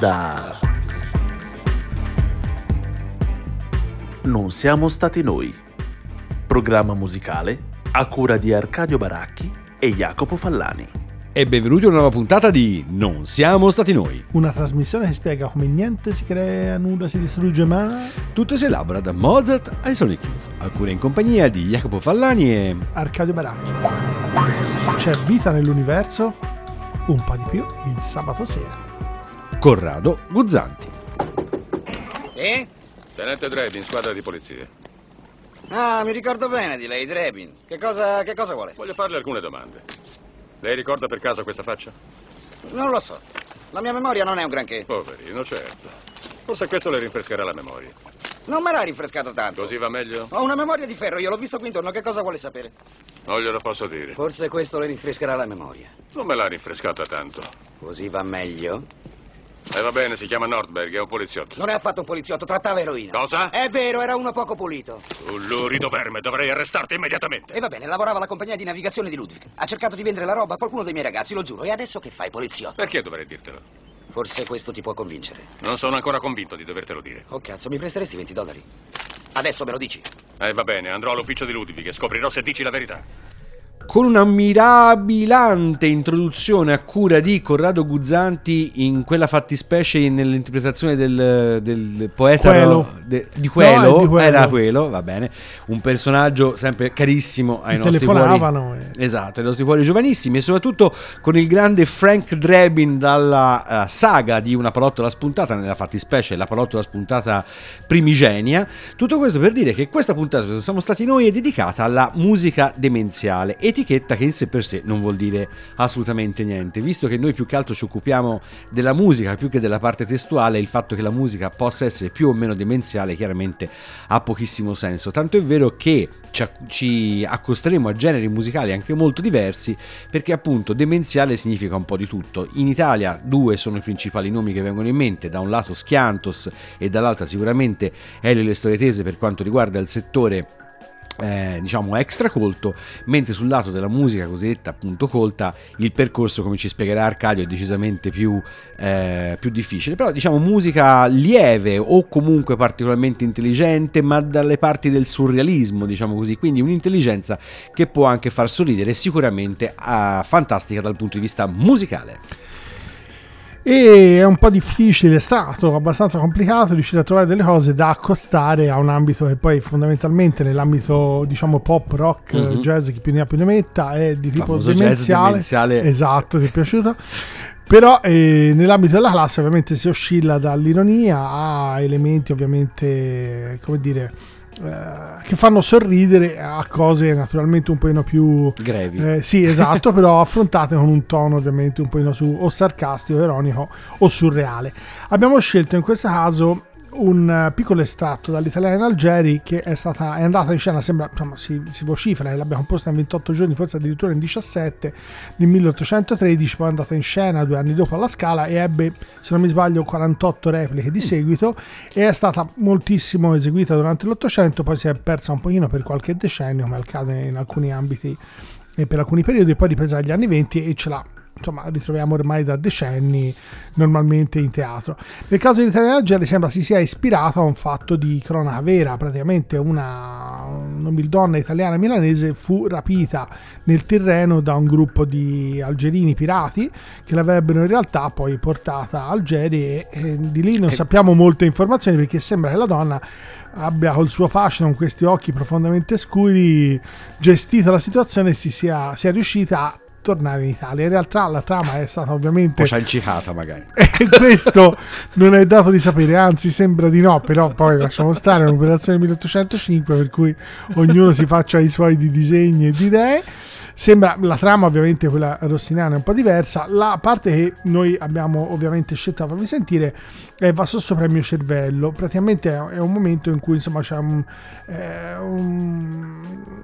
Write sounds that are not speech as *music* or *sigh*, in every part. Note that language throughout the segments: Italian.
Onda. Non siamo stati noi. Programma musicale a cura di Arcadio Baracchi e Jacopo Fallani. E benvenuti a una nuova puntata di Non siamo stati noi. Una trasmissione che spiega come niente si crea, nulla si distrugge, ma Tutto si elabora da Mozart ai Sonic Youth, a cura in compagnia di Jacopo Fallani e... Arcadio Baracchi. C'è vita nell'universo? Un po' di più il sabato sera. Corrado Guzzanti. Sì? Tenente Drebin, squadra di polizia. Ah, mi ricordo bene di lei, Drebin. Che cosa, che cosa vuole? Voglio farle alcune domande. Lei ricorda per caso questa faccia? Non lo so. La mia memoria non è un granché. Poverino, certo. Forse questo le rinfrescherà la memoria. Non me l'ha rinfrescata tanto. Così va meglio? Ho una memoria di ferro, io l'ho visto qui intorno. Che cosa vuole sapere? Non glielo posso dire. Forse questo le rinfrescherà la memoria. Non me l'ha rinfrescata tanto. Così va meglio? E va bene, si chiama Nordberg, è un poliziotto. Non è affatto un poliziotto, trattava eroina. Cosa? È vero, era uno poco pulito. Tu lurido verme, dovrei arrestarti immediatamente. E va bene, lavorava alla compagnia di navigazione di Ludwig. Ha cercato di vendere la roba a qualcuno dei miei ragazzi, lo giuro. E adesso che fai, poliziotto? Perché dovrei dirtelo? Forse questo ti può convincere. Non sono ancora convinto di dovertelo dire. Oh cazzo, mi presteresti 20 dollari? Adesso me lo dici. Eh, va bene, andrò all'ufficio di Ludwig e scoprirò se dici la verità. Con una mirabilante introduzione a cura di Corrado Guzzanti in quella fattispecie nell'interpretazione del, del poeta Quello. de- di quello, No, di quello. era quello, va bene, un personaggio sempre carissimo ai Mi nostri cuori. telefonavano e- Esatto, ai nostri cuori giovanissimi e soprattutto con il grande Frank Drebin dalla eh, saga di una palottola spuntata, nella fattispecie la palottola spuntata primigenia. Tutto questo per dire che questa puntata dove siamo stati noi è dedicata alla musica demenziale, etichetta che in sé per sé non vuol dire assolutamente niente, visto che noi più che altro ci occupiamo della musica più che della parte testuale, il fatto che la musica possa essere più o meno demenziale chiaramente ha pochissimo senso, tanto è vero che ci, acc- ci accosteremo a generi musicali anche molto diversi perché appunto demenziale significa un po' di tutto. In Italia due sono i principali nomi che vengono in mente, da un lato Schiantos e dall'altra sicuramente Elio le storie tese per quanto riguarda il settore eh, diciamo extra colto, mentre sul lato della musica cosiddetta appunto colta il percorso come ci spiegherà Arcadio è decisamente più, eh, più difficile, però diciamo musica lieve o comunque particolarmente intelligente ma dalle parti del surrealismo diciamo così, quindi un'intelligenza che può anche far sorridere sicuramente ah, fantastica dal punto di vista musicale. E è un po' difficile, è stato abbastanza complicato riuscire a trovare delle cose da accostare a un ambito che poi fondamentalmente nell'ambito diciamo pop, rock, Mhm. jazz, chi più ne ha più ne metta, è di tipo demenziale. demenziale. Esatto, ti è piaciuto? Però eh, nell'ambito della classe ovviamente si oscilla dall'ironia a elementi ovviamente, come dire, eh, che fanno sorridere a cose naturalmente un pochino più Grevi. eh, sì, esatto, *laughs* però affrontate con un tono ovviamente un po' su o sarcastico, ironico o surreale. Abbiamo scelto in questo caso un eh, piccolo estratto dall'italiana Algeri che è, stata, è andata in scena, sembra, insomma, si, si vocifera che l'abbia composta in 28 giorni, forse addirittura in 17, nel 1813, poi è andata in scena due anni dopo alla Scala e ebbe, se non mi sbaglio, 48 repliche di seguito e è stata moltissimo eseguita durante l'Ottocento, poi si è persa un pochino per qualche decennio, come accade in alcuni ambiti e per alcuni periodi, e poi ripresa agli anni 20 e ce l'ha. Insomma, ritroviamo ormai da decenni normalmente in teatro. Nel caso di Italia Algeri sembra si sia ispirato a un fatto di cronaca vera. Praticamente una nobildonna italiana milanese fu rapita nel Tirreno da un gruppo di algerini pirati che l'avrebbero in realtà poi portata a Algeri e, e di lì non sappiamo molte informazioni perché sembra che la donna abbia col suo fascino, con questi occhi profondamente scuri, gestita la situazione e si sia, sia riuscita a tornare in Italia. In realtà la trama è stata ovviamente Un po' ciancicata magari. *laughs* e questo non è dato di sapere, anzi sembra di no, però poi lasciamo stare, è un'operazione 1805 per cui ognuno si faccia i suoi di disegni e di idee. Sembra la trama, ovviamente, quella rossiniana è un po' diversa. La parte che noi abbiamo ovviamente scelto a farvi sentire è Va sotto premio cervello. Praticamente è un momento in cui insomma c'è un, eh, un-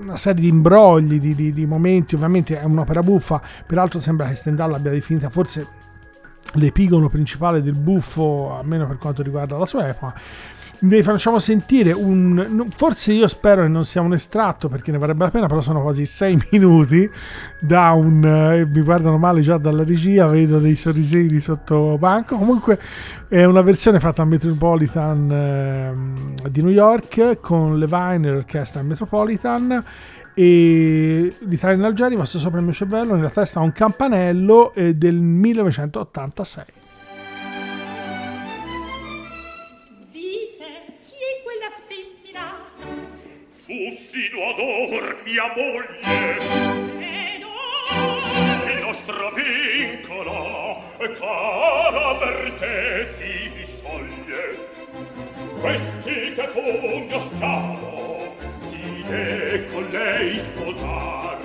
una serie di imbrogli, di, di- di momenti. Ovviamente è un'opera buffa. Peraltro sembra che Stendhal l'abbia definita forse l'epigono principale del buffo, almeno per quanto riguarda la sua epoca. Vi facciamo sentire un... Forse io spero che non sia un estratto perché ne varrebbe la pena, però sono quasi sei *laughs* minuti da un... eh, mi guardano male già dalla regia, vedo dei sorrisini sotto banco. Comunque è una versione fatta al Metropolitan ehm, di New York con Levine e l'orchestra Metropolitan e l'Italia in Algeria, passo sopra il mio cervello, nella testa ha un campanello eh, del 1986. d'or mia moglie. Ed or il nostro vincolo cara per te si scioglie questi che fu mio schiavo si de con lei sposar.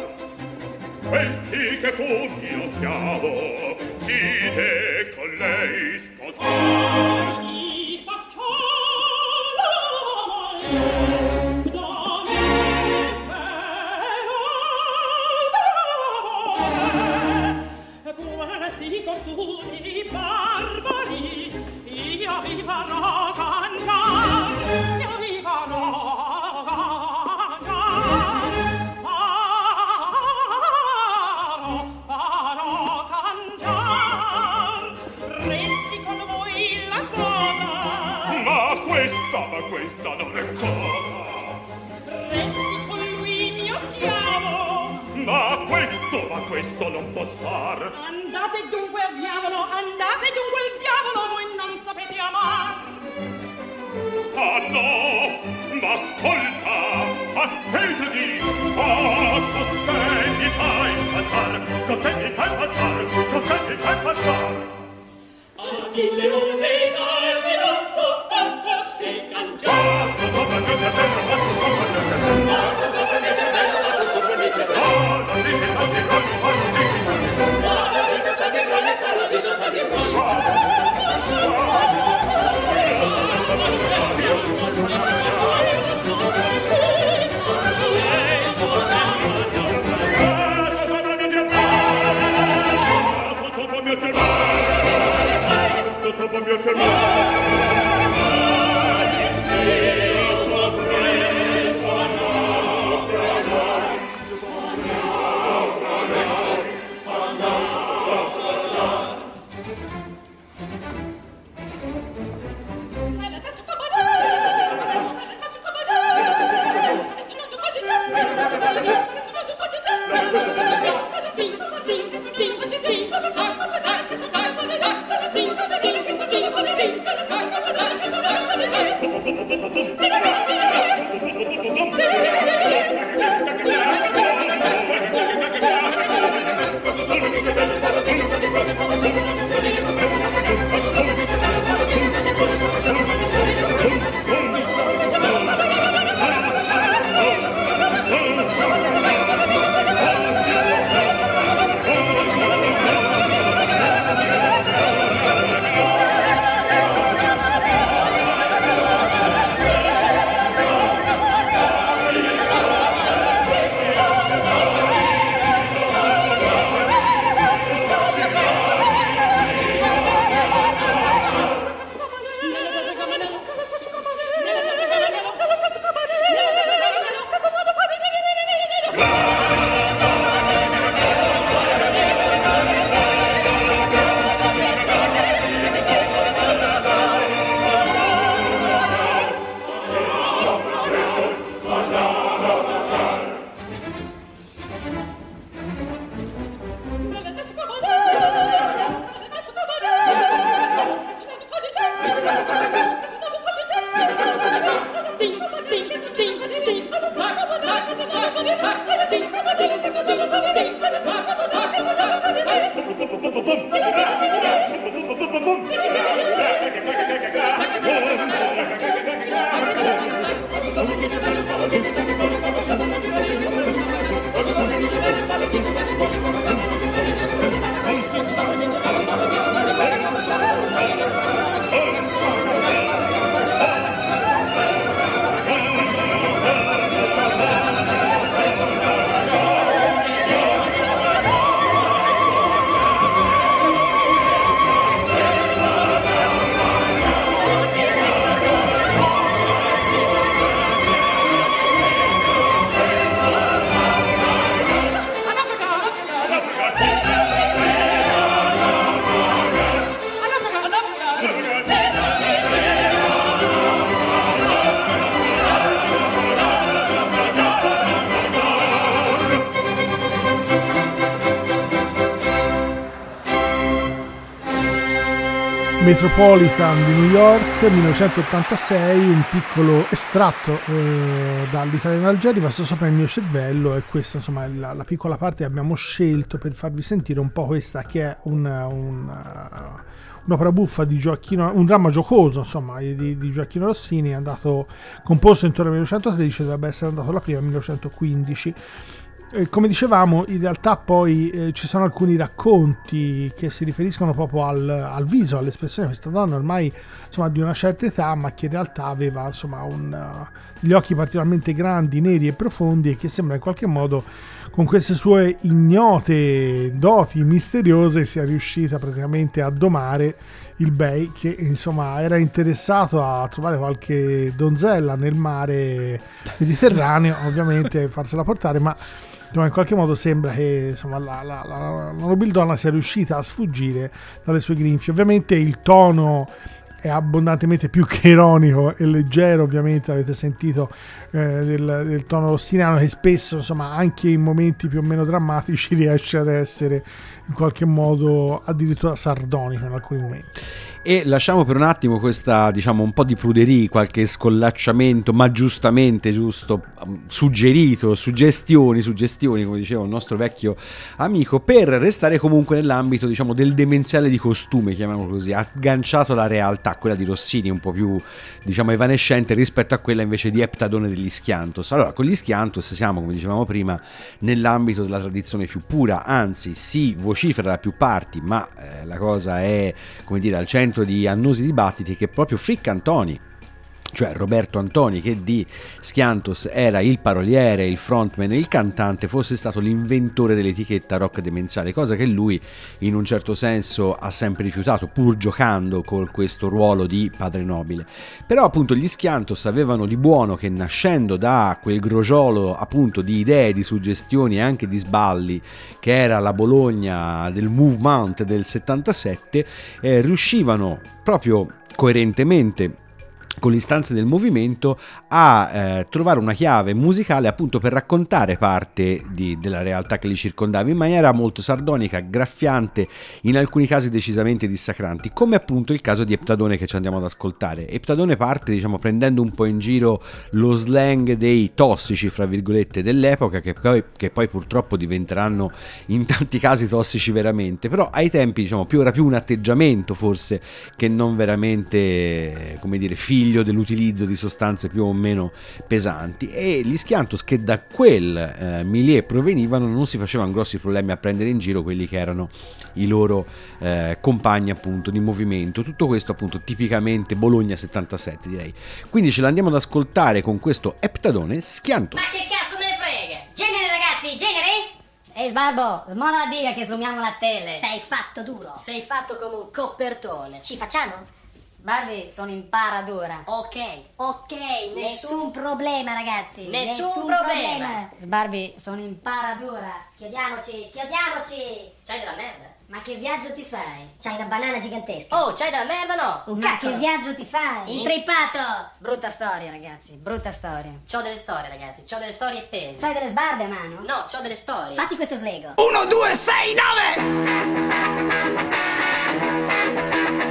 Questi che fu mio schiavo si de con lei sposar. i costumi barbari io vi farò cantar io vi farò cantar farò farò cantar resti con voi la sposa. Ma questa ma questa non è cosa. Resti con lui mio schiavo. Ma questo ma questo non può star. Andate dunque al diavolo, andate dunque al diavolo, voi non sapete amare. Ah no, ma ascolta, attenditi, ah, cos'è mi fai pazzar, cos'è mi fai pazzar, cos'è mi fai pazzar. Ah, dille onde da si non lo fanno, steccan già. Ah, sto sopra, giù, c'è terra, ma sto sopra, giù, c'è terra, Passa sopra Metropolitan di New York 1986 un piccolo estratto eh, dall'Italian Algeri passo sopra il mio cervello e questa insomma è la, la, piccola parte che abbiamo scelto per farvi sentire un po' questa che è una, una, un'opera buffa di Gioacchino un dramma giocoso insomma di, di Gioacchino Rossini andato composto intorno al 1913 dovrebbe essere andato la prima nel 1915 come dicevamo, in realtà poi eh, ci sono alcuni racconti che si riferiscono proprio al, al viso, all'espressione di questa donna ormai insomma, di una certa età, ma che in realtà aveva insomma, un, uh, gli occhi particolarmente grandi, neri e profondi e che sembra in qualche modo con queste sue ignote doti misteriose sia riuscita praticamente a domare il Bey che insomma era interessato a trovare qualche donzella nel mare Mediterraneo *laughs* ovviamente farsela portare ma in qualche modo sembra che insomma, la, la, la, la nobildonna sia riuscita a sfuggire dalle sue grinfie. Ovviamente il tono è abbondantemente più che ironico e leggero, ovviamente avete sentito eh, del, del, tono rossiniano che spesso, insomma, anche in momenti più o meno drammatici *laughs* riesce ad essere in qualche modo addirittura sardonico in alcuni momenti. E lasciamo per un attimo questa, diciamo, un po' di pruderie, qualche scollacciamento, ma giustamente giusto, um, suggerito, suggestioni, suggestioni, come diceva il nostro vecchio amico, per restare comunque nell'ambito, diciamo, del demenziale di costume, chiamiamolo così, agganciato alla realtà, quella di Rossini, un po' più, diciamo, evanescente rispetto a quella invece di Eptadone degli Schiantos. Allora, con gli Schiantos siamo, come dicevamo prima, nell'ambito della tradizione più pura, anzi, si vocifera da più parti, ma eh, la cosa è, come dire, al centro centro di annosi dibattiti che proprio Frick Antoni cioè Roberto Antoni che di Schiantos era il paroliere, il frontman e il cantante, fosse stato l'inventore dell'etichetta rock demenziale, cosa che lui in un certo senso ha sempre rifiutato, pur giocando con questo ruolo di padre nobile. Però appunto gli Schiantos avevano di buono che nascendo da quel grogiolo appunto di idee, di suggestioni e anche di sballi che era la Bologna del movement del 77, eh, riuscivano proprio coerentemente con l'istanza del movimento a eh, trovare una chiave musicale appunto per raccontare parte di, della realtà che li circondava in maniera molto sardonica, graffiante, in alcuni casi decisamente dissacranti, come appunto il caso di Eptadone che ci andiamo ad ascoltare. Eptadone parte diciamo prendendo un po' in giro lo slang dei tossici fra virgolette dell'epoca che poi, che poi purtroppo diventeranno in tanti casi tossici veramente, però ai tempi diciamo più era più un atteggiamento forse che non veramente come dire figlio figlio dell'utilizzo di sostanze più o meno pesanti e gli Schiantos che da quel eh, milieu provenivano non si facevano grossi problemi a prendere in giro quelli che erano i loro eh, compagni appunto di movimento tutto questo appunto tipicamente Bologna 77 direi quindi ce l'andiamo ad ascoltare con questo Eptadone Schiantos ma che cazzo me ne frega genere ragazzi genere Ehi Sbarbo, smola la biga che slumiamo la tele. Sei fatto duro. Sei fatto come un copertone. Ci facciamo? Sbarbi, sono in paradura. Ok, ok, nessun, nessun problema ragazzi. Nessun, nessun problema. problema. Sbarbi, sono in paradura. Schiodiamoci, schiodiamoci. C'hai della merda. Ma che viaggio ti fai? C'hai una banana gigantesca. Oh, c'hai della merda no? Un cacchio. Che viaggio ti fai? Intrippato! Brutta storia, ragazzi, brutta storia. C'ho delle storie, ragazzi, c'ho delle storie pese. C'hai delle sbarbe a mano? No, c'ho delle storie. Fatti questo slego. 1, 2, 6, 9!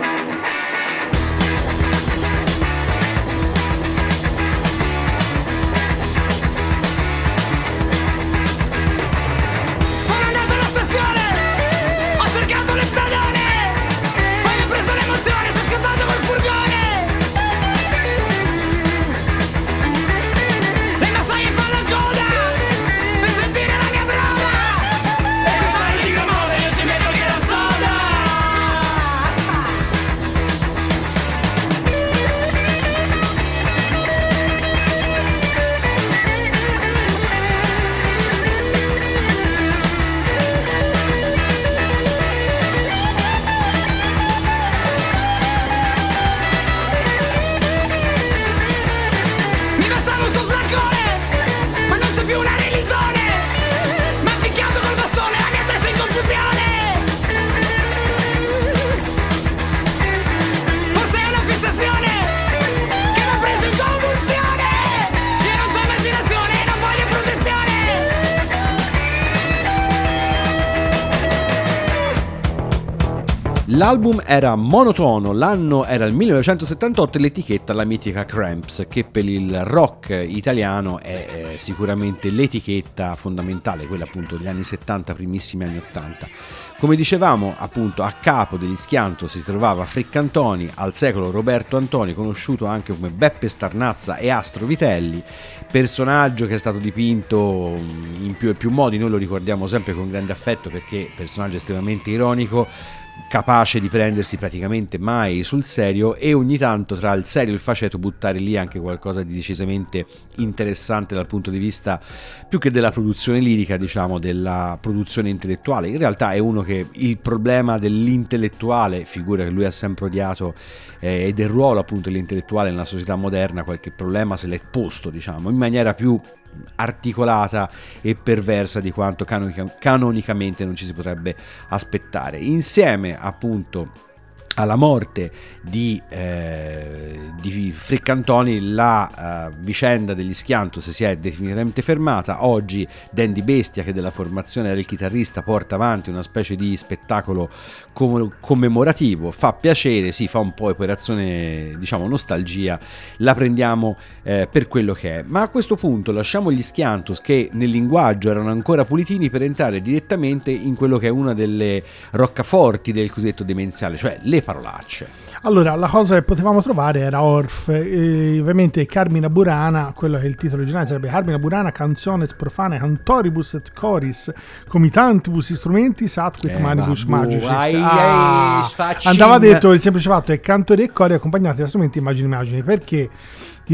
L'album era monotono, l'anno era il 1978 e l'etichetta la mitica Cramps, che per il rock italiano è sicuramente l'etichetta fondamentale, quella appunto degli anni 70, primissimi anni 80. Come dicevamo, appunto, a capo degli Schianto si trovava Friccantoni, al secolo Roberto Antoni, conosciuto anche come Beppe Starnazza e Astro Vitelli, personaggio che è stato dipinto in più e più modi, noi lo ricordiamo sempre con grande affetto perché personaggio estremamente ironico, capace di prendersi praticamente mai sul serio e ogni tanto tra il serio e il faceto buttare lì anche qualcosa di decisamente interessante dal punto di vista più che della produzione lirica, diciamo, della produzione intellettuale. In realtà è uno che il problema dell'intellettuale, figura che lui ha sempre odiato, eh, e del ruolo appunto dell'intellettuale nella società moderna, qualche problema se l'è posto, diciamo, in maniera più articolata e perversa di quanto canonica- canonicamente non ci si potrebbe aspettare. Insieme appunto alla morte di, eh, di Friccantoni la uh, vicenda degli Schiantos si è definitivamente fermata. Oggi Dandy Bestia che della formazione del chitarrista porta avanti una specie di spettacolo com- commemorativo. Fa piacere, si fa un po' operazione diciamo nostalgia. La prendiamo eh, per quello che è. Ma a questo punto lasciamo gli Schiantos che nel linguaggio erano ancora pulitini per entrare direttamente in quello che è una delle roccaforti del cosiddetto demenziale cioè le parolacce. Allora, la cosa che potevamo trovare era Orf, e ovviamente Carmina Burana, quello che è il titolo originale sarebbe Carmina Burana, canzones profane, cantoribus et coris, comitantibus instrumentis atquit Eh, manibus ma- magicis. ai, Ah, ai, andava detto il semplice fatto è cantori e cori accompagnati da strumenti immagini immagini, perché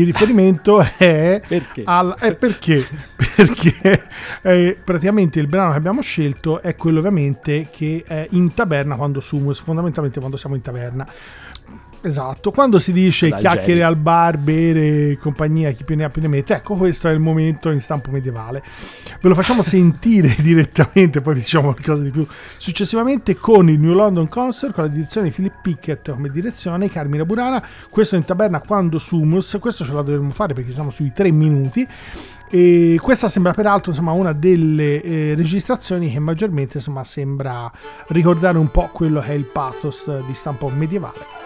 il riferimento *laughs* è Perché? al- è perché *laughs* perché eh, praticamente il brano che abbiamo scelto è quello ovviamente che è in taverna quando sumus fondamentalmente quando siamo in taverna Esatto, quando si dice chiacchiere al bar, bere, compagnia, chi più ne ha più ne mette, ecco questo è il momento in stampo medievale. Ve lo facciamo *laughs* sentire *laughs* direttamente, poi vi diciamo qualcosa di più successivamente con il New London Concert, con la direzione di Philip Pickett come direzione, Carmina Burana, questo in taberna quando Sumus, questo ce la dovremmo fare perché siamo sui tre minuti. E questa sembra peraltro insomma, una delle eh, registrazioni che maggiormente insomma, sembra ricordare un po' quello che è il pathos di stampo medievale.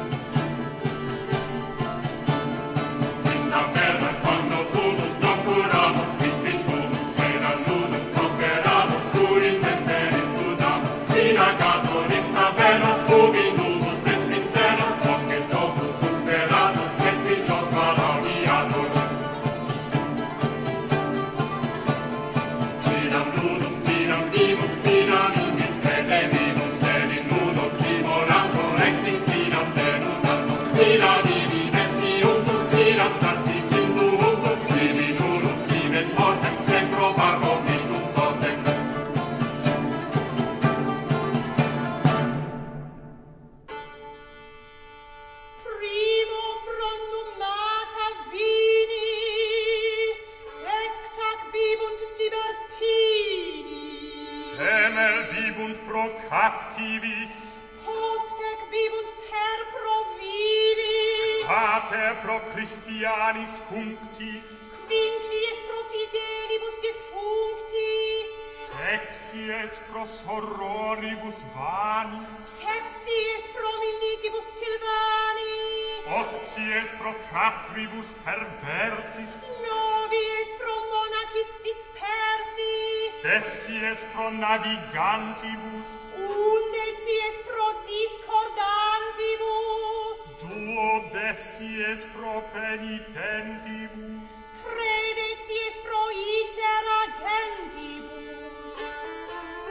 navigantibus undecies pro discordantibus duodecies pro penitentibus tredecies pro interagentibus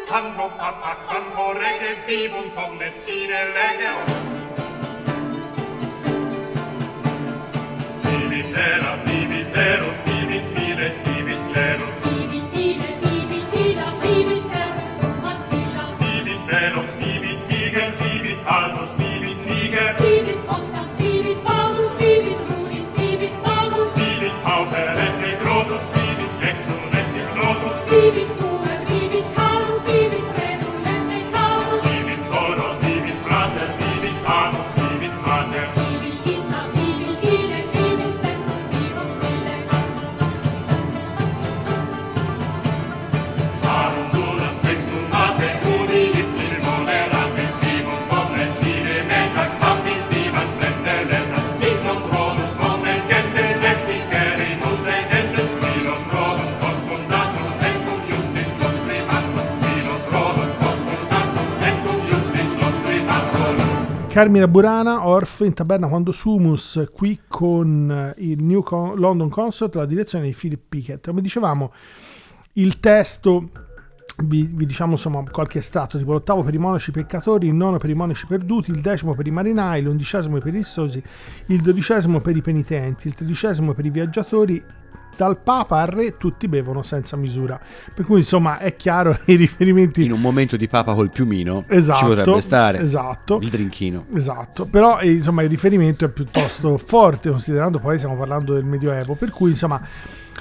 quando papa quando rege vivum tom messine legem. Carmina Burana, Orf in taberna quando Sumus, qui con eh, il New Con- London Concert, la direzione di Philip Pickett. Come dicevamo, il testo, vi, vi diciamo insomma qualche estratto, tipo l'ottavo per i monaci peccatori, il nono per i monaci perduti, il decimo per i marinai, l'undicesimo per i rissosi, il dodicesimo per i penitenti, il tredicesimo per i viaggiatori, dal Papa al Re tutti bevono senza misura. Per cui insomma è chiaro *laughs* i riferimenti... In un momento di papa col piumino Esatto, ci potrebbe stare esatto. il drinkino. Esatto, però eh, insomma il riferimento è piuttosto forte considerando poi stiamo parlando del Medioevo, per cui insomma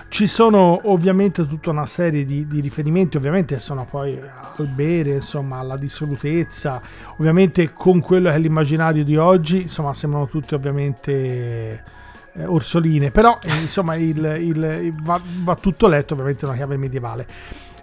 ci sono ovviamente tutta una serie di, di riferimenti, ovviamente sono poi al bere, insomma alla dissolutezza, ovviamente con quello che è l'immaginario di oggi, insomma sembrano tutti ovviamente eh, orsoline, però eh, insomma il, il- il- va, va tutto letto ovviamente una chiave medievale.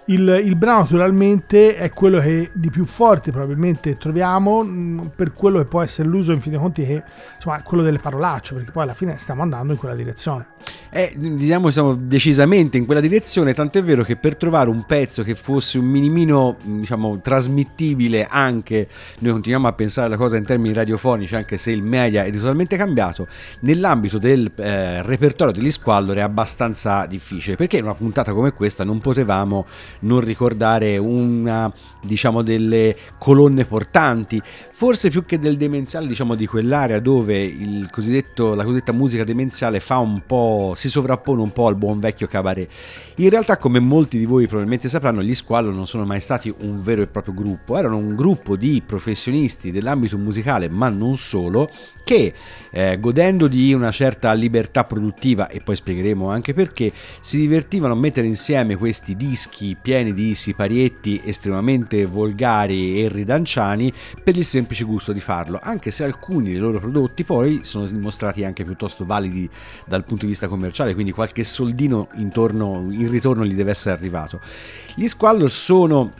Il, il brano naturalmente è quello che di più forte probabilmente troviamo mh, per quello che può essere l'uso in fin dei conti che insomma è quello delle parolacce perché poi alla fine stiamo andando in quella direzione. Eh, diciamo siamo decisamente in quella direzione, tant'è vero che per trovare un pezzo che fosse un minimino, mh, diciamo, trasmittibile anche, noi continuiamo a pensare alla cosa in termini radiofonici, anche se il media è totalmente cambiato, nell'ambito del eh, repertorio degli squallor è abbastanza difficile, perché in una puntata come questa non potevamo non ricordare una, diciamo, delle colonne portanti, forse più che del demenziale, diciamo, di quell'area dove la cosiddetta musica demenziale fa un po', si sovrappone un po' al buon vecchio cabaret. In realtà, come molti di voi probabilmente sapranno, gli Squallo non sono mai stati un vero e proprio gruppo, erano un gruppo di professionisti dell'ambito musicale, ma non solo, che eh, godendo di una certa libertà produttiva, e poi spiegheremo anche perché, si divertivano a mettere insieme questi dischi pieni di siparietti estremamente volgari e ridanciani per il semplice gusto di farlo, anche se alcuni dei loro prodotti poi sono dimostrati anche piuttosto validi dal punto di vista commerciale, quindi qualche soldino intorno, in ritorno gli deve essere arrivato. Gli Squallor sono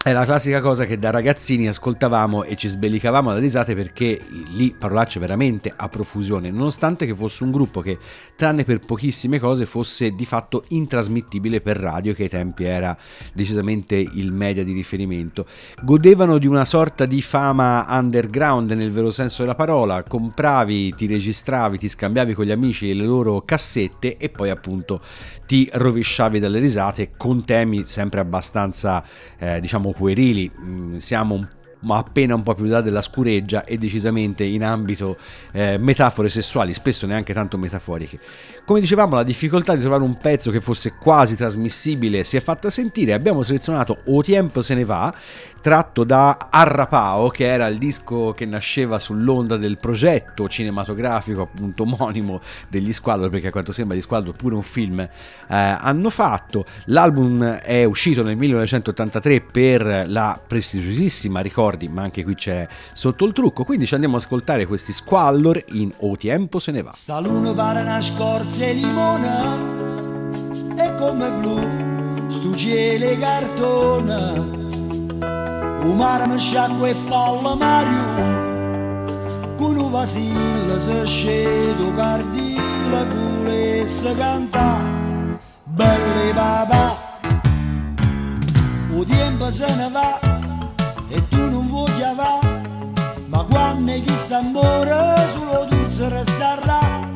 è la classica cosa che da ragazzini ascoltavamo e ci sbellicavamo da risate perché lì parolacce veramente a profusione, nonostante che fosse un gruppo che, tranne per pochissime cose, fosse di fatto intrasmittibile per radio, che ai tempi era decisamente il media di riferimento. Godevano di una sorta di fama underground nel vero senso della parola, compravi, ti registravi, ti scambiavi con gli amici le loro cassette e poi appunto ti rovesciavi dalle risate con temi sempre abbastanza eh, diciamo puerili Mm, siamo un ma appena un po' più là della scureggia e decisamente in ambito eh, metafore sessuali, spesso neanche tanto metaforiche. Come dicevamo, la difficoltà di trovare un pezzo che fosse quasi trasmissibile si è fatta sentire. Abbiamo selezionato O Tiempo se ne va, tratto da Arrapao, che era il disco che nasceva sull'onda del progetto cinematografico appunto omonimo degli Squallor, perché a quanto sembra gli Squallor pure un film eh, hanno fatto. L'album è uscito nel 1983 per la prestigiosissima Ricordi, ma anche qui c'è sotto il trucco, quindi ci andiamo ad ascoltare questi Squallor in O Tiempo se ne va. Sta luna pare una scorza e limona E come blu stu cielo cartona O mare mi sciacqua e palla Mario Con un vasillo se scedo cardillo volesse cantare. Belle papà O tempo se ne va e tu non vuoi va. Ma quando chi sta amore solo tu resterà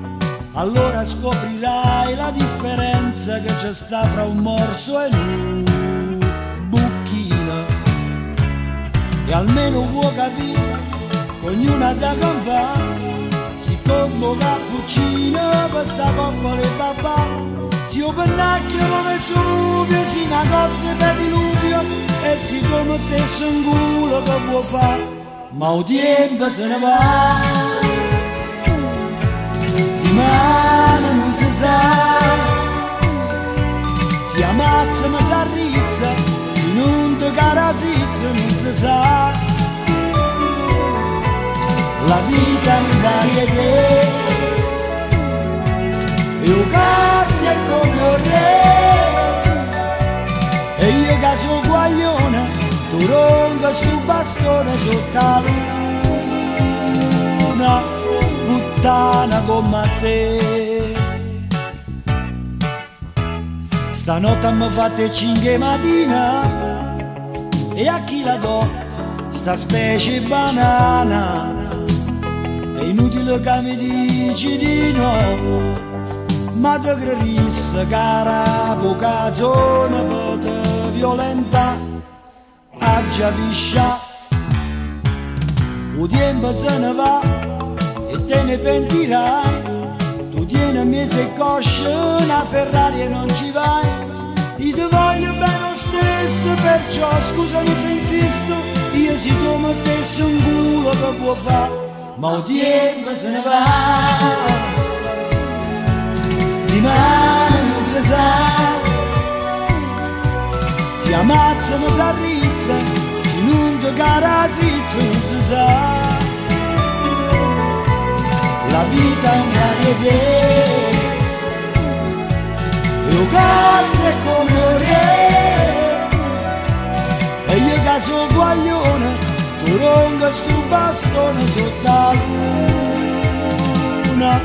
allora scoprirai la differenza che c'è sta fra un morso e un E almeno vuoi capire, che ognuna da campare, si combo cappuccino per sta coccola e papà. Si un pennacchio Vesuvio, si una cozza per diluvio, e si come te un culo che può fare. Ma il tempo se ne va mano non si sa si ammazza ma si arrizza si non ti carazizza non si sa. La vita in varietà e un cazzo è come un re. E io che guaglione tu ronca sto bastone sotto la luna. Puttana come te. Stanotte mi fate cinque mattina e a chi la do? Sta specie banana. È inutile che mi dici di no, ma te credisse cara vocazione per te violenta, a già piscia. Il tempo se ne va e te ne pentirai, tieni a mezzo e coscia una Ferrari e non ci vai, io ti voglio bene lo stesso, perciò scusami se insisto, io si tu mettessi un culo che può fare, ma tempo se ne va, rimane non si sa, si ammazza ma si arrizza, si ti carazizza non si sa. La vita è una rete e un cazzo è come un re. E io che sono guaglione tu ronca sto bastone sotto la luna.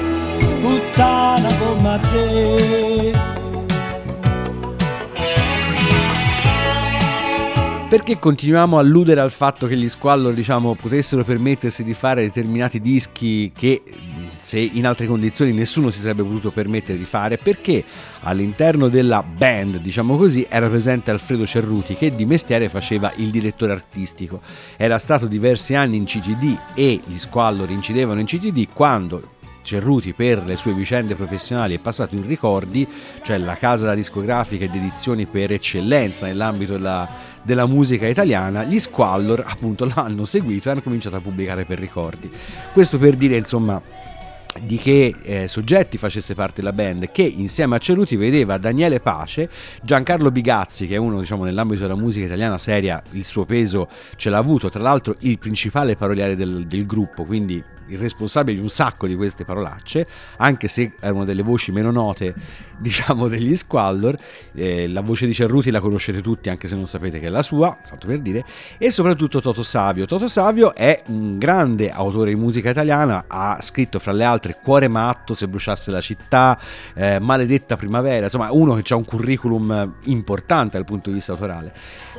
Puttana come te. Perché continuiamo a alludere al fatto che gli Squallor, diciamo, potessero permettersi di fare determinati dischi che se in altre condizioni nessuno si sarebbe potuto permettere di fare? Perché all'interno della band, diciamo così, era presente Alfredo Cerruti che di mestiere faceva il direttore artistico. Era stato diversi anni in CGD e gli Squallor incidevano in CGD quando Cerruti per le sue vicende professionali è passato in ricordi, cioè la casa discografica ed edizioni per eccellenza nell'ambito della, della musica italiana, gli Squallor appunto *laughs* l'hanno seguito e hanno cominciato a pubblicare per ricordi. Questo per dire insomma di che eh, soggetti facesse parte la band che insieme a Cerruti vedeva Daniele Pace, Giancarlo Bigazzi che è uno diciamo nell'ambito della musica italiana seria il suo peso ce l'ha avuto tra l'altro il principale paroliere del, del gruppo quindi il responsabile di un sacco di queste parolacce, anche se erano delle voci meno note, *laughs* diciamo, degli Squallor. Eh, la voce di Cerruti la conoscete tutti, anche se non sapete che è la sua, fatto per dire, e soprattutto Toto Savio. Toto Savio è un grande autore di musica italiana, ha scritto fra le altre Cuore matto, Se bruciasse la città, eh, Maledetta primavera, insomma, uno che ha un curriculum importante dal punto di vista autorale.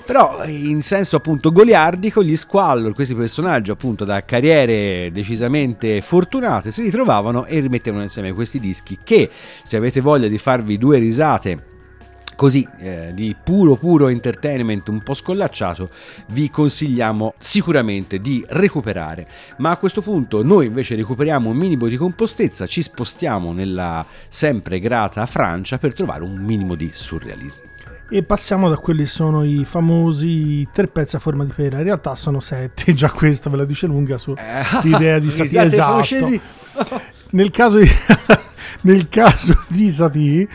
Però in senso appunto goliardico, gli Squallor, questi personaggi appunto da carriere decisamente fortunate, si ritrovavano e rimettevano insieme questi dischi che se avete voglia di farvi due risate così eh, di puro puro entertainment un po' scollacciato vi consigliamo sicuramente di recuperare ma a questo punto noi invece recuperiamo un minimo di compostezza ci spostiamo nella sempre grata Francia per trovare un minimo di surrealismo e passiamo da quelli che sono i famosi tre pezzi a forma di pera. In realtà sono sette, *laughs* già questo ve la dice lunga sull'idea di *laughs* Satie. Esatto. *laughs* Nel caso di, *laughs* nel caso di Satie,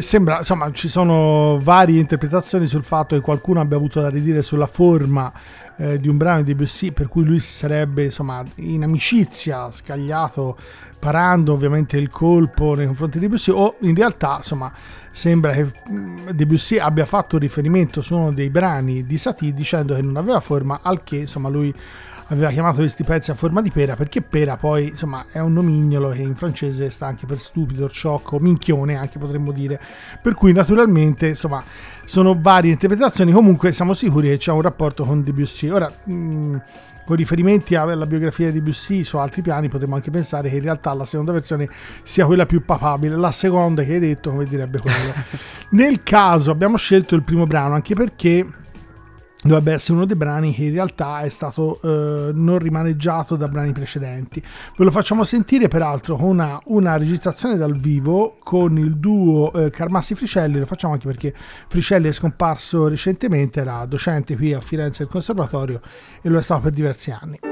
sembra, insomma, ci sono varie interpretazioni sul fatto che qualcuno abbia avuto da ridire sulla forma eh, di un brano di Debussy per cui lui sarebbe insomma in amicizia scagliato parando ovviamente il colpo nei confronti di Debussy o in realtà insomma sembra che mm, Debussy abbia fatto riferimento su uno dei brani di Satie dicendo che non aveva forma al che insomma lui aveva chiamato questi pezzi a forma di pera perché pera poi insomma è un nomignolo che in francese sta anche per stupido, sciocco, minchione anche potremmo dire. Per cui naturalmente insomma sono varie interpretazioni. Comunque siamo sicuri che c'è un rapporto con Debussy. Ora mh, con riferimenti alla biografia di Debussy su altri piani potremmo anche pensare che in realtà la seconda versione sia quella più papabile. La seconda che hai detto come direbbe quello. *laughs* Nel caso abbiamo scelto il primo brano anche perché dovrebbe essere uno dei brani che in realtà è stato eh, non rimaneggiato da brani precedenti. Ve lo facciamo sentire peraltro con una, una registrazione dal vivo con il duo eh, Carmassi Fricelli, lo facciamo anche perché Fricelli è scomparso recentemente, era docente qui a Firenze al conservatorio e lo è stato per diversi anni.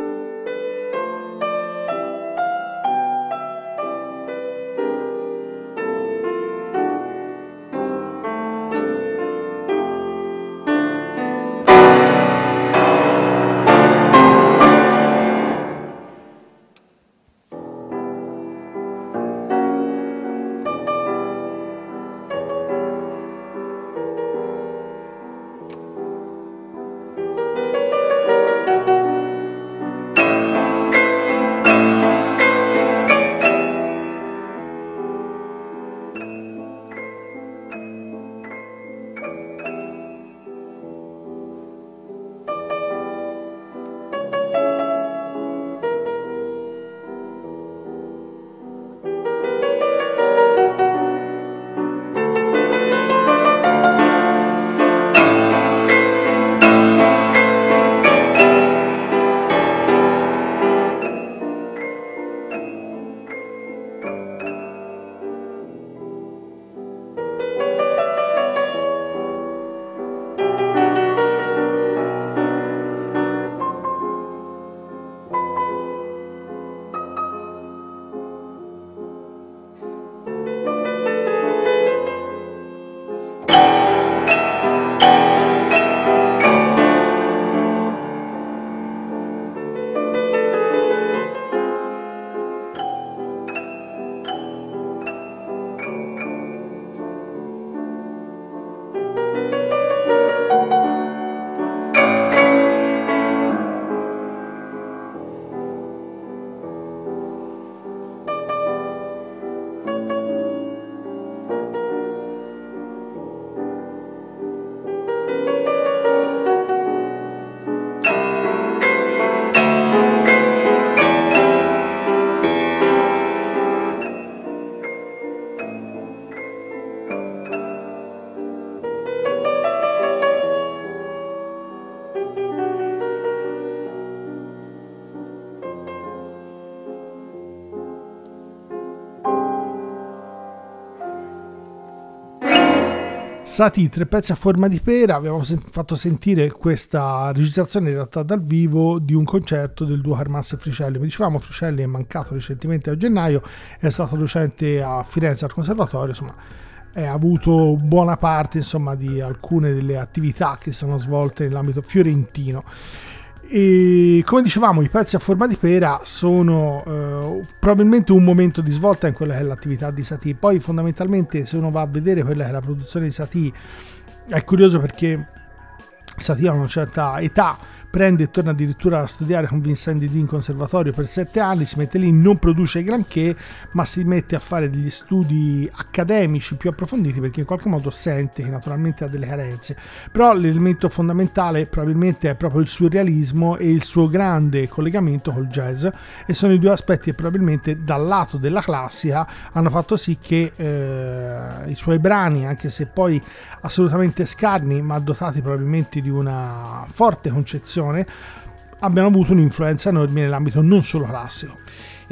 Sati, tre pezzi a forma di pera, abbiamo sen- fatto sentire questa registrazione in realtà dal vivo di un concerto del duo Armas e Fricelli. Mi dicevamo Fricelli è mancato recentemente a gennaio, è stato docente a Firenze al conservatorio, insomma ha avuto buona parte insomma, di alcune delle attività che sono svolte nell'ambito fiorentino. E come dicevamo, i pezzi a forma di pera sono eh, probabilmente un momento di svolta in quella che è l'attività di Satie. Poi, fondamentalmente, se uno va a vedere quella che è la produzione di Satie, è curioso perché Satie ha una certa età prende e torna addirittura a studiare con Vincent Didi in conservatorio per sette anni, si mette lì, non produce granché, ma si mette a fare degli studi accademici più approfonditi perché in qualche modo sente che naturalmente ha delle carenze. Però l'elemento fondamentale probabilmente è proprio il surrealismo e il suo grande collegamento col jazz e sono i due aspetti che probabilmente dal lato della classica hanno fatto sì che eh, i suoi brani, anche se poi assolutamente scarni, ma dotati probabilmente di una forte concezione abbiano avuto un'influenza enorme nell'ambito non solo classico.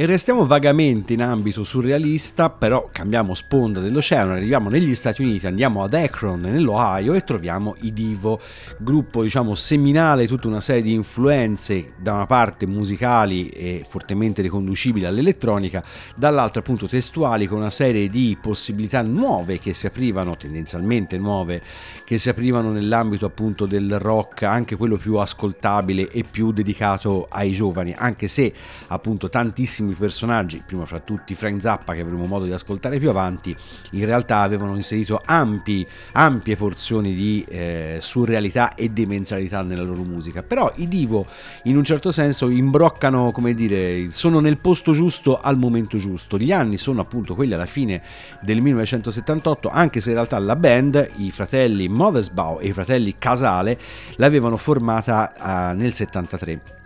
E restiamo vagamente in ambito surrealista, però cambiamo sponda dell'oceano, arriviamo negli Stati Uniti, andiamo ad Akron, nell'Ohio e troviamo i Divo, gruppo diciamo seminale, tutta una serie di influenze, da una parte musicali e fortemente riconducibili all'elettronica, dall'altra appunto testuali con una serie di possibilità nuove che si aprivano, tendenzialmente nuove, che si aprivano nell'ambito appunto del rock, anche quello più ascoltabile e più dedicato ai giovani, anche se appunto tantissimi personaggi, prima fra tutti Frank Zappa che avremo modo di ascoltare più avanti, in realtà avevano inserito ampi, ampie porzioni di eh, surrealità e demenzialità nella loro musica. Però i Divo in un certo senso imbroccano, come dire, sono nel posto giusto al momento giusto. Gli anni sono appunto quelli alla fine del 1978, anche se in realtà la band, i fratelli Mothersbaugh e i fratelli Casale, l'avevano formata uh, nel 73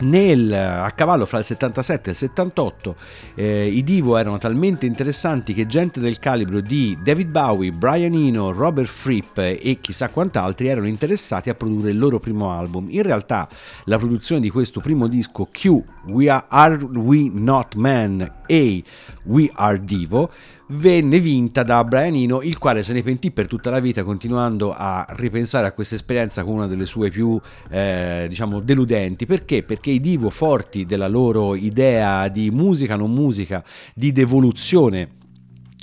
nel, a cavallo fra il 77 e il 78 eh, i Divo erano talmente interessanti che gente del calibro di David Bowie, Brian Eno, Robert Fripp e chissà quant'altri erano interessati a produrre il loro primo album. In realtà la produzione di questo primo disco Q, We Are, Are We Not Men e We Are Divo venne vinta da Brian Eno, il quale se ne pentì per tutta la vita, continuando a ripensare a questa esperienza come una delle sue più, eh, diciamo, deludenti. Perché? Perché i divo forti della loro idea di musica, non musica, di devoluzione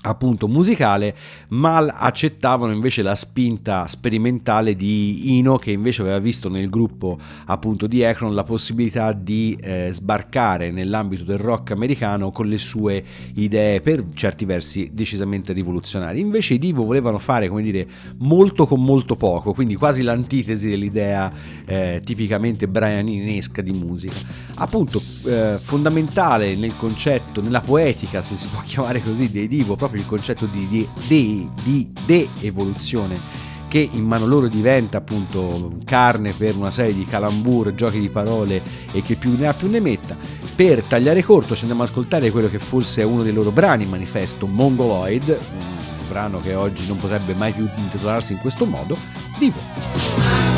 appunto musicale, ma accettavano invece la spinta sperimentale di Ino che invece aveva visto nel gruppo appunto di Akron la possibilità di eh, sbarcare nell'ambito del rock americano con le sue idee per certi versi decisamente rivoluzionarie. Invece i Divo volevano fare come dire molto con molto poco, quindi quasi l'antitesi dell'idea eh, tipicamente brianinesca di musica. Appunto eh, fondamentale nel concetto, nella poetica se si può *laughs* chiamare così dei Divo proprio proprio il concetto di, di, di, de-evoluzione che in mano loro diventa appunto carne per una serie di calambur, giochi di parole e che più ne ha più ne metta. Per tagliare corto ci andiamo ad ascoltare quello che forse è uno dei loro brani manifesto, Mongoloid, un brano che oggi non potrebbe mai più intitolarsi in questo modo, Divo.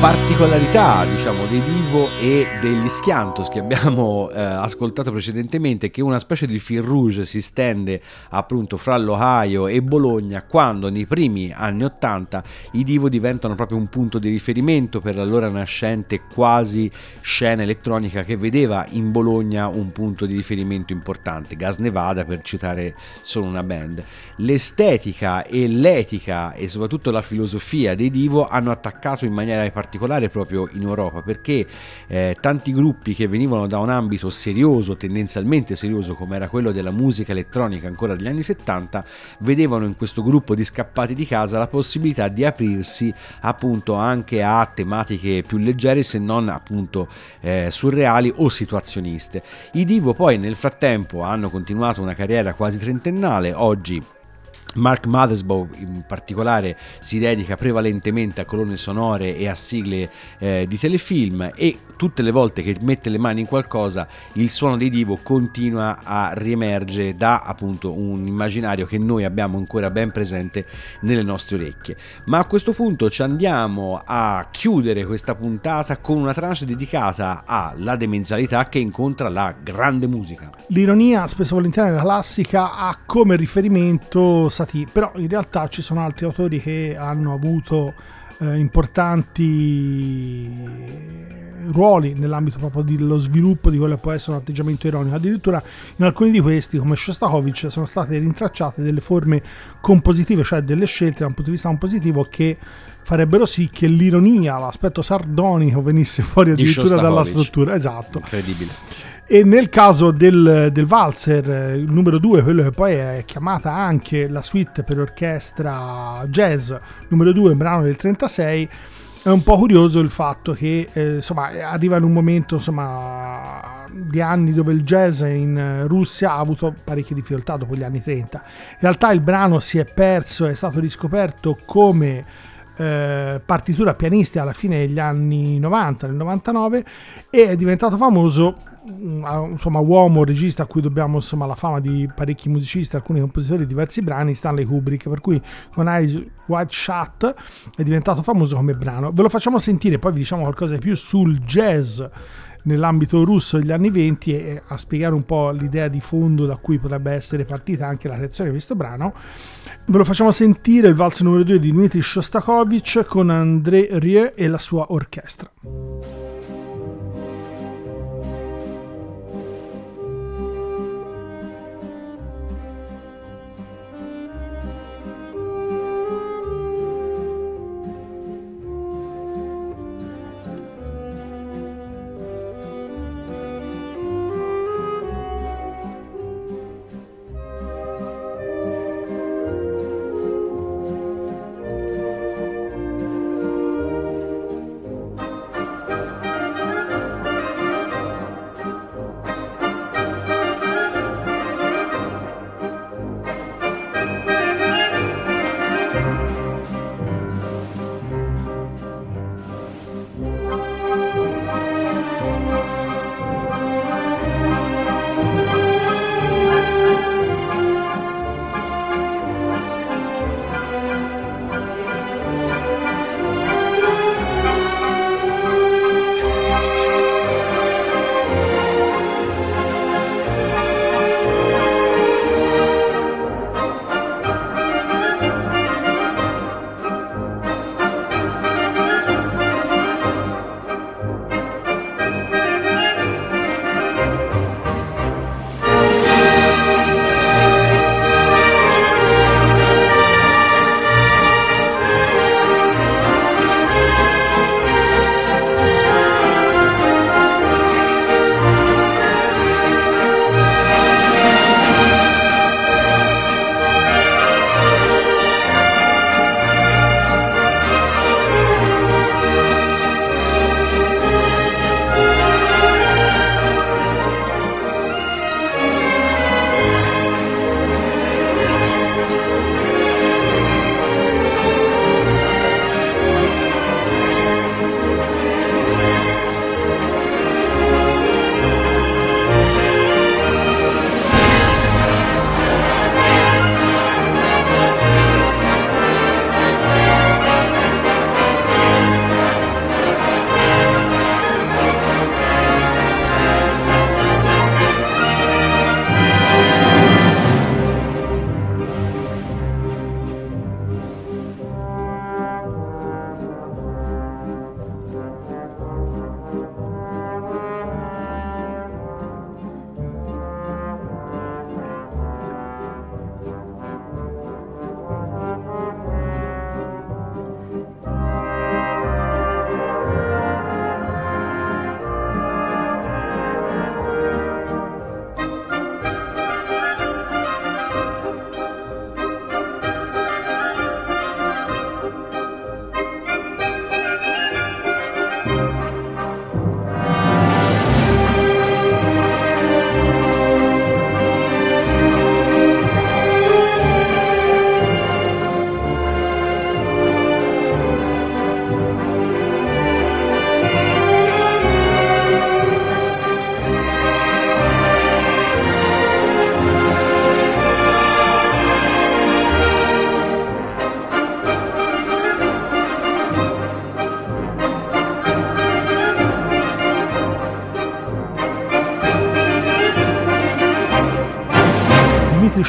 Particolarità diciamo e degli Schiantos che abbiamo eh, ascoltato precedentemente che una specie di fil rouge si stende appunto fra l'Ohio e Bologna quando nei primi anni 80 i Divo diventano proprio un punto di riferimento per l'allora nascente quasi scena elettronica che vedeva in Bologna un punto di riferimento importante. Gas Nevada per citare solo una band. L'estetica e l'etica e soprattutto la filosofia dei Divo hanno attaccato in maniera particolare proprio in Europa perché eh, tanti gruppi che venivano da un ambito serioso, tendenzialmente serioso come era quello della musica elettronica ancora degli anni 70, vedevano in questo gruppo di scappati di casa la possibilità di aprirsi appunto anche a tematiche più leggere se non appunto eh, surreali o situazioniste. I Divo poi nel frattempo hanno continuato una carriera quasi trentennale, oggi Mark Mothersbaugh in particolare si dedica prevalentemente a colonne sonore e a sigle eh, di telefilm e tutte le volte che mette le mani in qualcosa il suono dei Divo continua a riemergere da appunto un immaginario che noi abbiamo ancora ben presente nelle nostre orecchie. Ma a questo punto ci andiamo a chiudere questa puntata con una tranche dedicata alla demenzialità che incontra la grande musica. L'ironia spesso volentieri nella classica ha come riferimento Satie, però in realtà ci sono altri autori che hanno avuto eh, importanti ruoli nell'ambito proprio dello sviluppo di quello che può essere un atteggiamento ironico. Addirittura in alcuni di questi, come Shostakovich, sono state rintracciate delle forme compositive, cioè delle scelte da un punto di vista compositivo che farebbero sì che l'ironia, l'aspetto sardonico venisse fuori addirittura dalla struttura. Esatto. Incredibile. E nel caso del, del valzer, numero 2, quello che poi è chiamata anche la suite per orchestra jazz, numero 2, brano del 36, è un po' curioso il fatto che eh, insomma, arriva in un momento insomma, di anni dove il jazz in Russia ha avuto parecchie difficoltà dopo gli anni 30. In realtà il brano si è perso, è stato riscoperto come eh, partitura pianistica alla fine degli anni 90, nel 99, e è diventato famoso insomma, uomo, regista a cui dobbiamo insomma, la fama di parecchi musicisti, alcuni compositori di diversi brani, Stanley Kubrick, per cui con Eyes White Shut è diventato famoso come brano. Ve lo facciamo sentire, poi vi diciamo qualcosa di più sul jazz nell'ambito russo degli anni 20 e a spiegare un po' l'idea di fondo da cui potrebbe essere partita anche la creazione di questo brano. Ve lo facciamo sentire il valso numero 2 di Dmitry Shostakovich con André Rieu e la sua orchestra.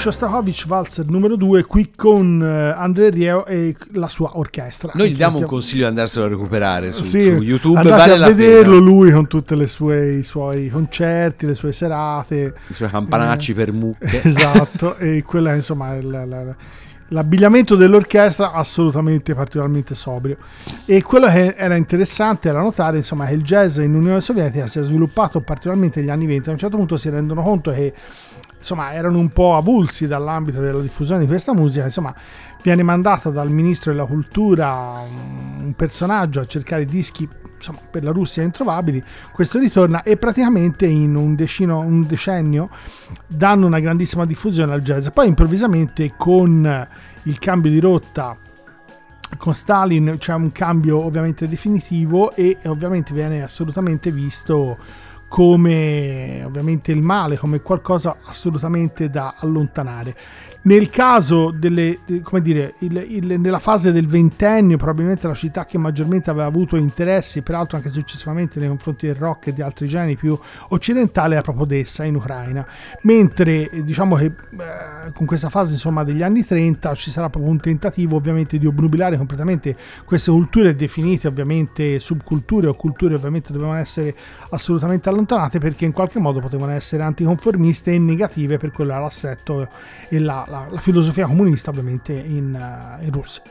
Shostakovich Valzer numero 2 qui con eh, André Rieu e la sua orchestra. Noi gli diamo un consiglio di andarselo a recuperare su, Sì, su YouTube, andate vale a la vederlo lui con tutti i suoi concerti, le sue serate. I suoi campanacci per mucche. Esatto, e quello è insomma il- la- la- l'abbigliamento dell'orchestra assolutamente particolarmente sobrio. E quello che era interessante era notare insomma, che il jazz in Unione Sovietica si è sviluppato particolarmente negli anni 20. A un certo punto si rendono conto che insomma, erano un po' avulsi dall'ambito della diffusione di questa musica. Insomma, viene mandata dal ministro della cultura un personaggio a cercare dischi insomma, per la Russia introvabili. Questo ritorna e praticamente in un, decino, un decennio danno una grandissima diffusione al jazz. Poi improvvisamente con il cambio di rotta con Stalin c'è un cambio ovviamente definitivo e ovviamente viene assolutamente visto come ovviamente il male, come qualcosa assolutamente da allontanare. Nel caso delle, de- come dire, il- il- nella fase del ventennio, probabilmente la città che maggiormente aveva avuto interessi, peraltro anche successivamente nei confronti del rock e di altri generi più occidentali, era proprio Odessa in Ucraina. Mentre eh, diciamo che eh, con questa fase insomma degli anni 30 ci sarà proprio un tentativo ovviamente di obnubilare completamente queste culture definite ovviamente subculture o culture ovviamente dovevano essere assolutamente allontanate perché in qualche modo potevano essere anticonformiste e negative per quello era l'assetto e la, la- la filosofia comunista ovviamente in, eh, in Russia.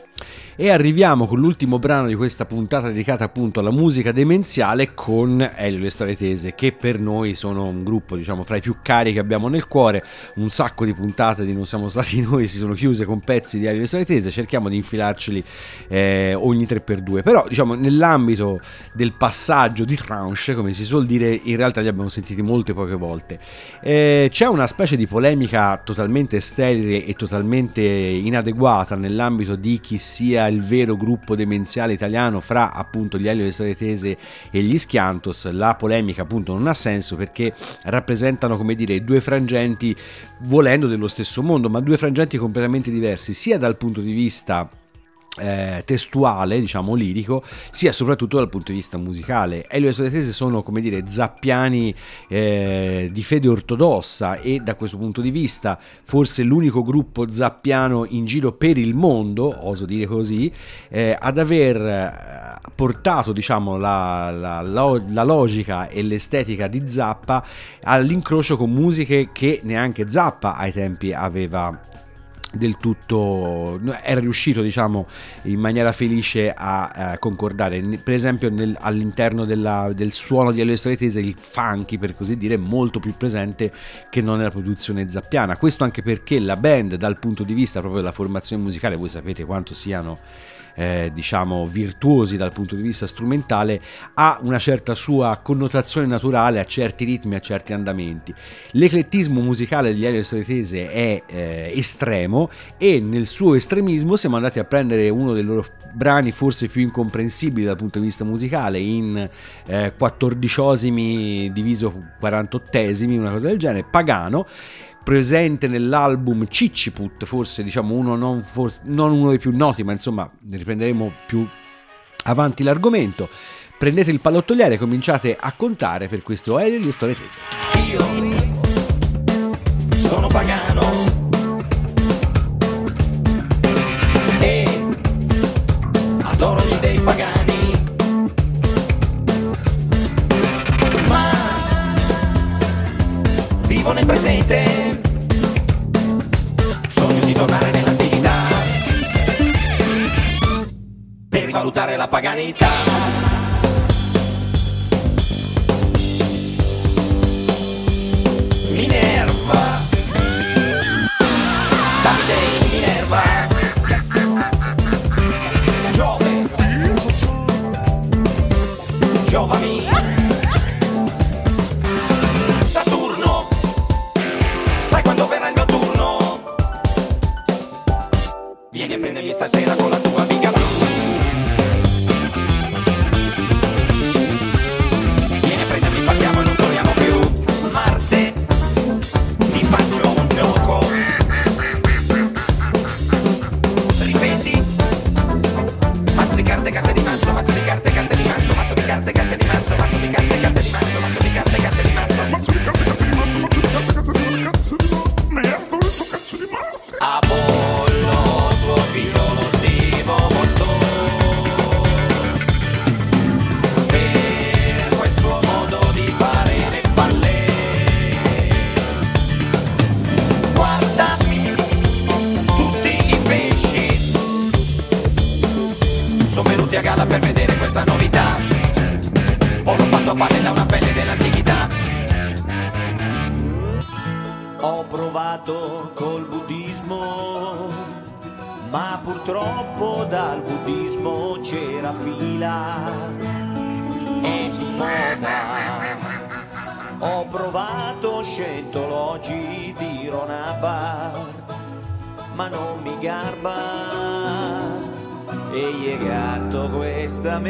E arriviamo con l'ultimo brano di questa puntata dedicata appunto alla musica demenziale con Elio le storie tese, che per noi sono un gruppo, diciamo, fra i più cari che abbiamo nel cuore. Un sacco di puntate di Non siamo stati *laughs* noi si sono chiuse con pezzi di Elio le storie tese, cerchiamo di infilarceli eh, ogni 3x2. Però, diciamo, nell'ambito del passaggio di tranche, come si suol dire, in realtà li abbiamo sentiti molte poche volte. Eh, c'è una specie di polemica totalmente sterile e totalmente inadeguata nell'ambito di chi sia il vero gruppo demenziale italiano fra appunto gli Elio tese e gli Schiantos. La polemica appunto non ha senso perché rappresentano come dire due frangenti volendo dello stesso mondo, ma due frangenti completamente diversi sia dal punto di vista eh, testuale, diciamo lirico, sia soprattutto dal punto di vista musicale. Elio e le sue tese sono, come dire, zappiani eh, di fede ortodossa e da questo punto di vista forse l'unico gruppo zappiano in giro per il mondo, oso dire così, eh, ad aver eh, portato, diciamo, la, la- la- la logica e l'estetica di Zappa all'incrocio con musiche che neanche Zappa ai tempi aveva del tutto era riuscito diciamo in maniera felice a, eh, concordare. Per esempio nel- all'interno della- del suono di Elio e le storie tese il funky per così dire è molto più presente che non nella produzione zappiana. Questo anche perché la band dal punto di vista proprio della formazione musicale voi sapete quanto siano eh, diciamo virtuosi dal punto di vista strumentale ha una certa sua connotazione naturale a certi ritmi a certi andamenti. L'eclettismo musicale degli Elio e le storie tese è eh, estremo e nel suo estremismo siamo andati a prendere uno dei loro brani forse più incomprensibili dal punto di vista musicale in eh, quattordicesimi diviso quarantottesimi una cosa del genere pagano presente nell'album Cicciput, forse diciamo uno non, forse, non uno dei più noti, ma insomma ne riprenderemo più avanti l'argomento. Prendete il pallottoliere e cominciate a contare per questo e le storie tese. sono per rivalutare la paganità. Minerva. Davide Minerva. Giove. Giovami questa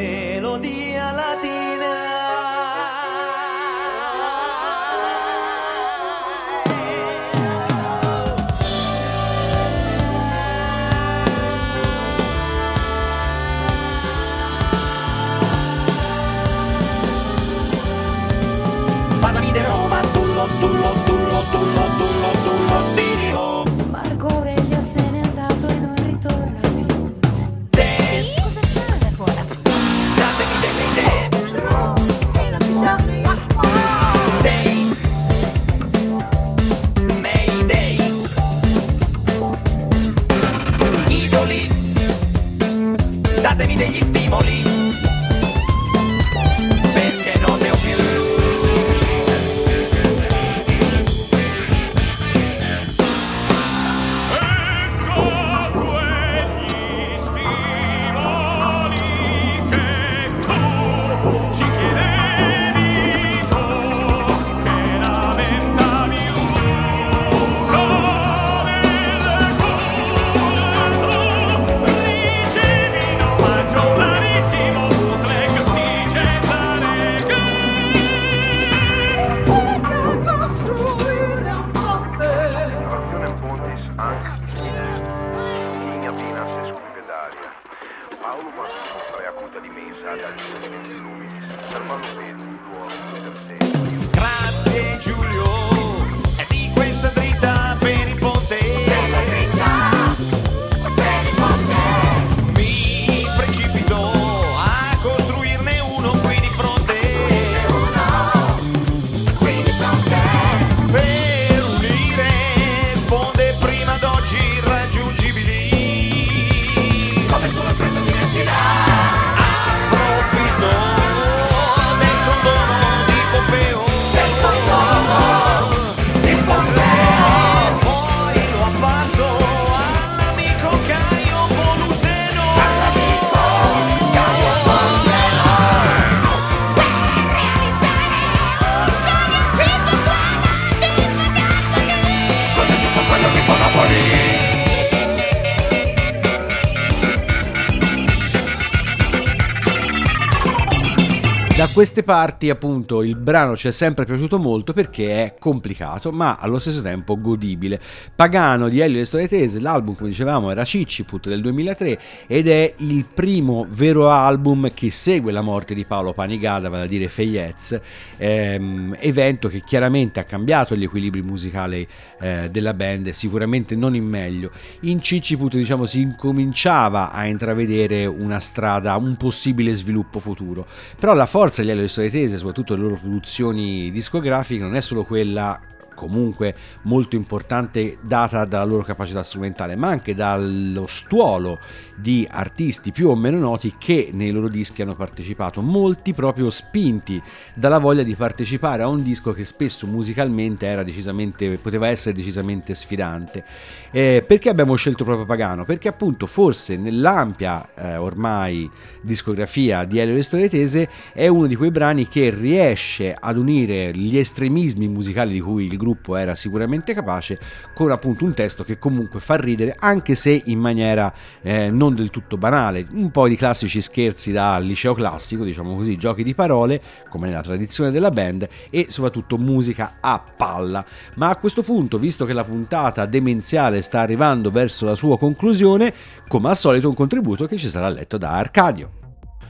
queste parti, appunto, il brano ci è sempre piaciuto molto perché è complicato, ma allo stesso tempo godibile. Pagano di Elio e Storie Tese, l'album, come dicevamo, era Cicciput del 2003 ed è il primo vero album che segue la morte di Paolo Panigada, vale a dire Feyez, ehm, evento che chiaramente ha cambiato gli equilibri musicali eh, della band, sicuramente non in meglio. In Cicciput, diciamo, si incominciava a intravedere una strada, un possibile sviluppo futuro, però la forza Elio e le Storie Tese, soprattutto le loro produzioni discografiche, non è solo quella comunque molto importante data dalla loro capacità strumentale, ma anche dallo stuolo di artisti più o meno noti che nei loro dischi hanno partecipato, molti proprio spinti dalla voglia di partecipare a un disco che spesso musicalmente era decisamente, poteva essere decisamente sfidante. Eh, perché abbiamo scelto proprio Pagano? Perché appunto forse nell'ampia eh, ormai discografia di Elio e le Storie Tese è uno di quei brani che riesce ad unire gli estremismi musicali di cui il gruppo era sicuramente capace con appunto un testo che comunque fa ridere anche se in maniera eh, non del tutto banale, un po' di classici scherzi da liceo classico, diciamo così, giochi di parole come nella tradizione della band e soprattutto musica a palla. Ma a questo punto, visto che la puntata demenziale sta arrivando verso la sua conclusione, come al solito un contributo che ci sarà letto da Arcadio.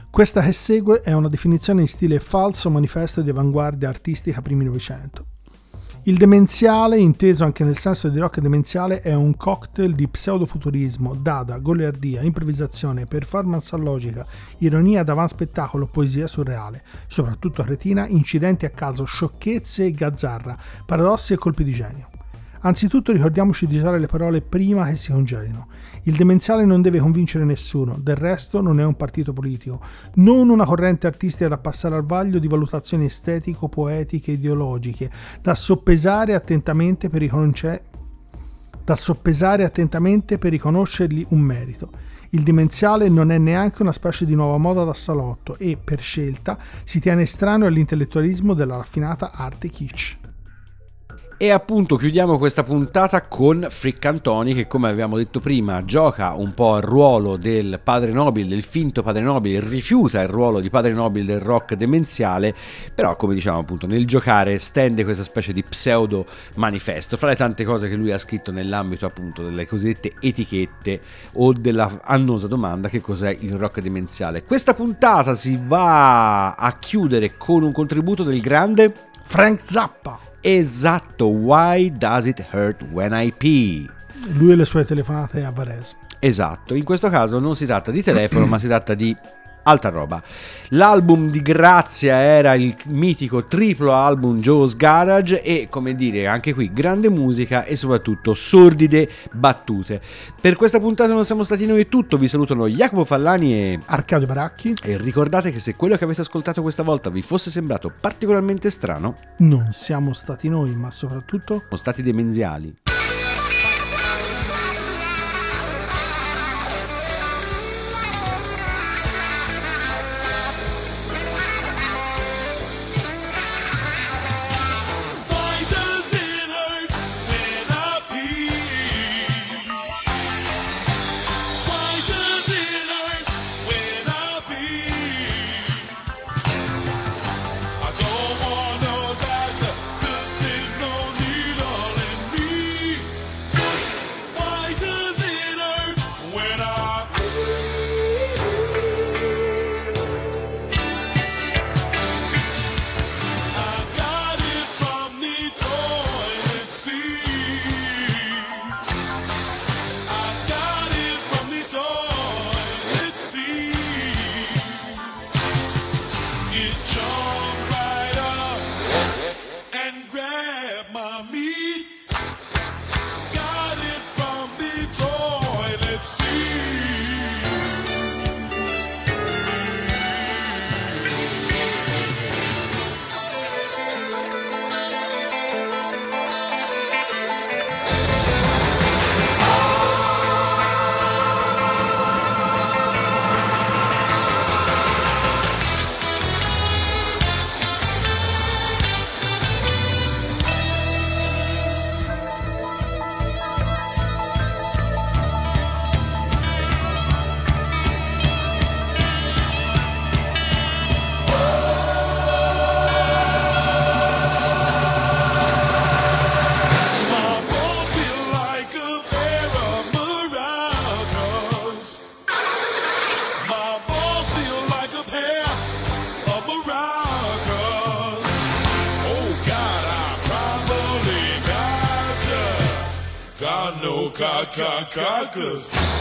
Questa che segue è una definizione in stile falso manifesto di avanguardia artistica primi Novecento. Il demenziale, inteso anche nel senso di rock demenziale, è un cocktail di pseudofuturismo, dada, goliardia, improvvisazione, performance a logica, ironia davanti spettacolo, poesia surreale, soprattutto retina, incidenti a caso, sciocchezze e gazzarra, paradossi e colpi di genio. Anzitutto ricordiamoci di usare le parole prima che si congelino. Il demenziale non deve convincere nessuno, del resto non è un partito politico, non una corrente artistica da passare al vaglio di valutazioni estetico-poetiche ideologiche, da soppesare attentamente per riconoscere da soppesare attentamente per riconoscergli un merito. Il dimenziale non è neanche una specie di nuova moda da salotto e, per scelta, si tiene estraneo all'intellettualismo della raffinata arte kitsch. E appunto chiudiamo questa puntata con Frick Antoni che come abbiamo detto prima gioca un po' il ruolo del padre nobile, del finto padre nobile, rifiuta il ruolo di padre nobile del rock demenziale, però come diciamo appunto nel giocare stende questa specie di pseudo manifesto fra le tante cose che lui ha scritto nell'ambito appunto delle cosiddette etichette o della annosa domanda che cos'è il rock demenziale. Questa puntata si va a chiudere con un contributo del grande Frank Zappa. Esatto, Why Does It Hurt When I Pee? Lui e le sue telefonate a Varese. Esatto, in questo caso non si tratta di telefono, ma si tratta di altra roba. L'album di Grazia era il mitico triplo album Joe's Garage e, come dire, anche qui grande musica e soprattutto sordide battute. Per questa puntata non siamo stati noi tutto, vi salutano Jacopo Fallani e Arcadio Baracchi. E ricordate che se quello che avete ascoltato questa volta vi fosse sembrato particolarmente strano, Non siamo stati noi, ma soprattutto sono stati demenziali. Macacos.